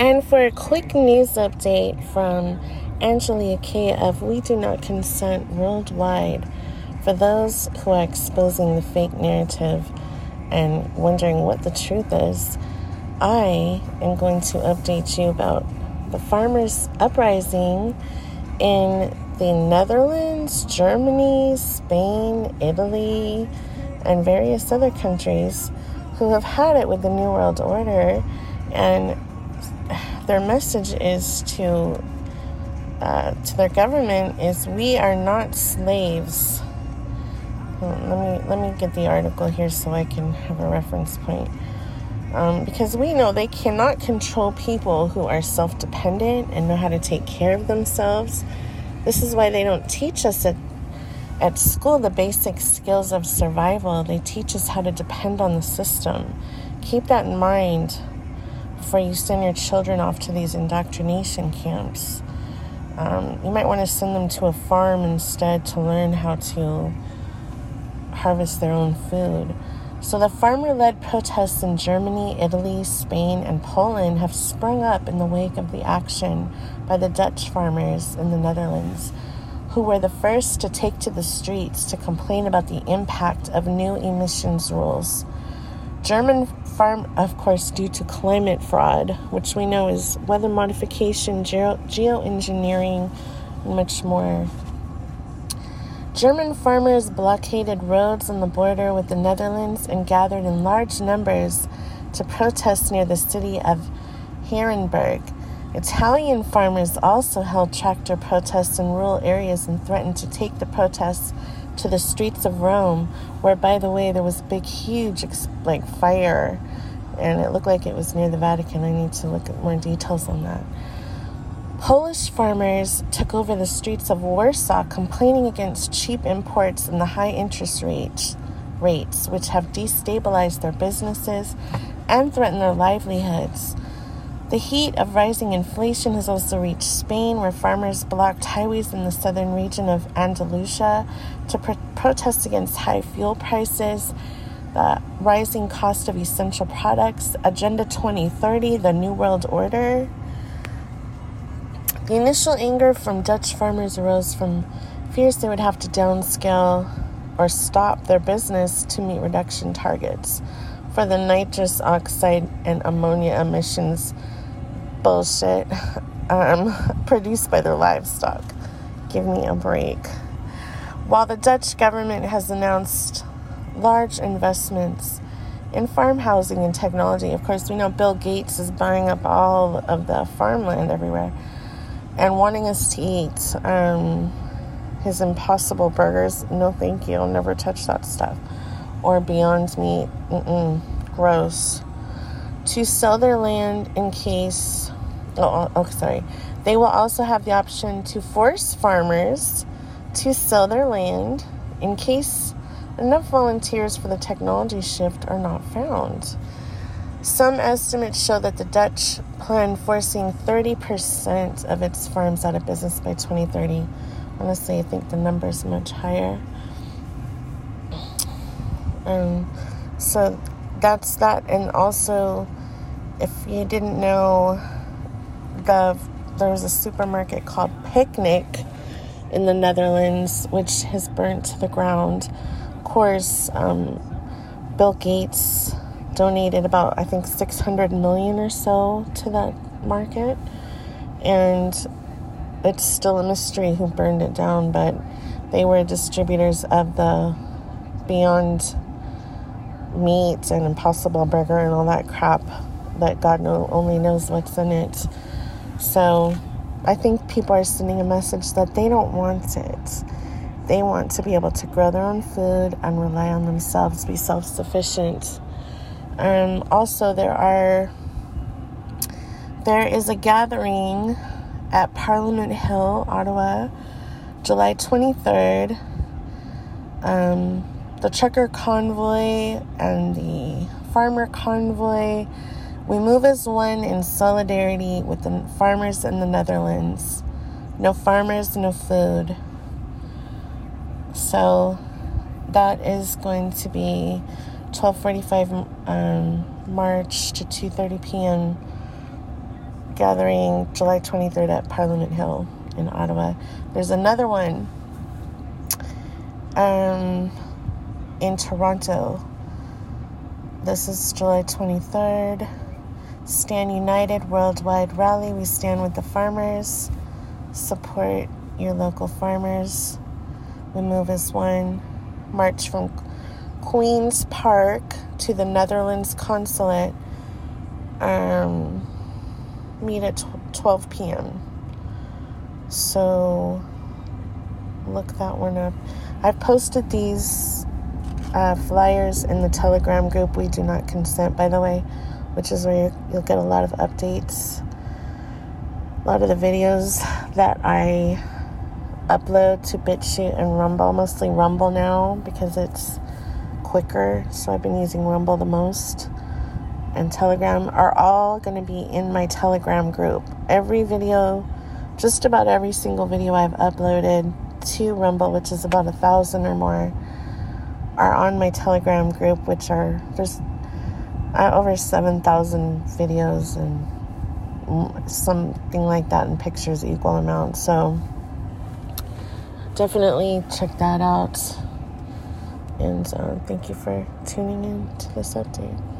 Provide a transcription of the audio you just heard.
And for a quick news update from Angelia K of We Do Not Consent Worldwide, for those who are exposing the fake narrative and wondering what the truth is, I am going to update you about the farmers' uprising in the Netherlands, Germany, Spain, Italy, and various other countries who have had it with the New World Order. And their message is to uh, to their government is we are not slaves. Let me let me get the article here so I can have a reference point. Um, because we know they cannot control people who are self dependent and know how to take care of themselves. This is why they don't teach us at, at school the basic skills of survival. They teach us how to depend on the system. Keep that in mind before you send your children off to these indoctrination camps. Um, you might want to send them to a farm instead to learn how to harvest their own food. So, the farmer led protests in Germany, Italy, Spain, and Poland have sprung up in the wake of the action by the Dutch farmers in the Netherlands, who were the first to take to the streets to complain about the impact of new emissions rules. German farm, of course, due to climate fraud, which we know is weather modification, geo- geoengineering, and much more. German farmers blockaded roads on the border with the Netherlands and gathered in large numbers to protest near the city of Herenberg. Italian farmers also held tractor protests in rural areas and threatened to take the protests to the streets of Rome, where, by the way, there was a big, huge, like, fire, and it looked like it was near the Vatican. I need to look at more details on that. Polish farmers took over the streets of Warsaw complaining against cheap imports and the high interest rates, rates which have destabilized their businesses and threatened their livelihoods. The heat of rising inflation has also reached Spain, where farmers blocked highways in the southern region of Andalusia to pro- protest against high fuel prices, the rising cost of essential products, Agenda 2030, the New World Order, the initial anger from Dutch farmers arose from fears they would have to downscale or stop their business to meet reduction targets for the nitrous oxide and ammonia emissions bullshit um, produced by their livestock. Give me a break. While the Dutch government has announced large investments in farm housing and technology, of course, we know Bill Gates is buying up all of the farmland everywhere and wanting us to eat um, his impossible burgers. No, thank you. I'll never touch that stuff. Or Beyond Meat. Mm-mm. Gross. To sell their land in case. Oh, oh, sorry. They will also have the option to force farmers to sell their land in case enough volunteers for the technology shift are not found. Some estimates show that the Dutch plan forcing 30% of its farms out of business by 2030. Honestly, I think the number is much higher. Um, so that's that. And also, if you didn't know, the there was a supermarket called Picnic in the Netherlands, which has burnt to the ground. Of course, um, Bill Gates donated about I think 600 million or so to that market and it's still a mystery who burned it down but they were distributors of the Beyond Meat and Impossible Burger and all that crap that God know, only knows what's in it. So I think people are sending a message that they don't want it. They want to be able to grow their own food and rely on themselves, be self sufficient. Um, also, there are there is a gathering at Parliament Hill, Ottawa, July 23rd. Um, the trucker convoy and the farmer convoy. We move as one in solidarity with the farmers in the Netherlands. No farmers, no food. So that is going to be 12:45 um, March to 2:30 p.m. gathering July 23rd at Parliament Hill in Ottawa. There's another one um, in Toronto. This is July 23rd. Stand United Worldwide Rally. We stand with the farmers. Support your local farmers. We move as one. March from Queen's Park to the Netherlands consulate. Um, meet at 12 p.m. So look that one up. I've posted these uh, flyers in the Telegram group. We do not consent, by the way, which is where you'll get a lot of updates. A lot of the videos that I upload to BitChute and Rumble, mostly Rumble now because it's quicker. So I've been using Rumble the most. And Telegram are all going to be in my Telegram group. Every video, just about every single video I've uploaded to Rumble, which is about a thousand or more, are on my Telegram group, which are there's uh, over 7,000 videos and something like that in pictures equal amount. So definitely check that out. And uh, thank you for tuning in to this update.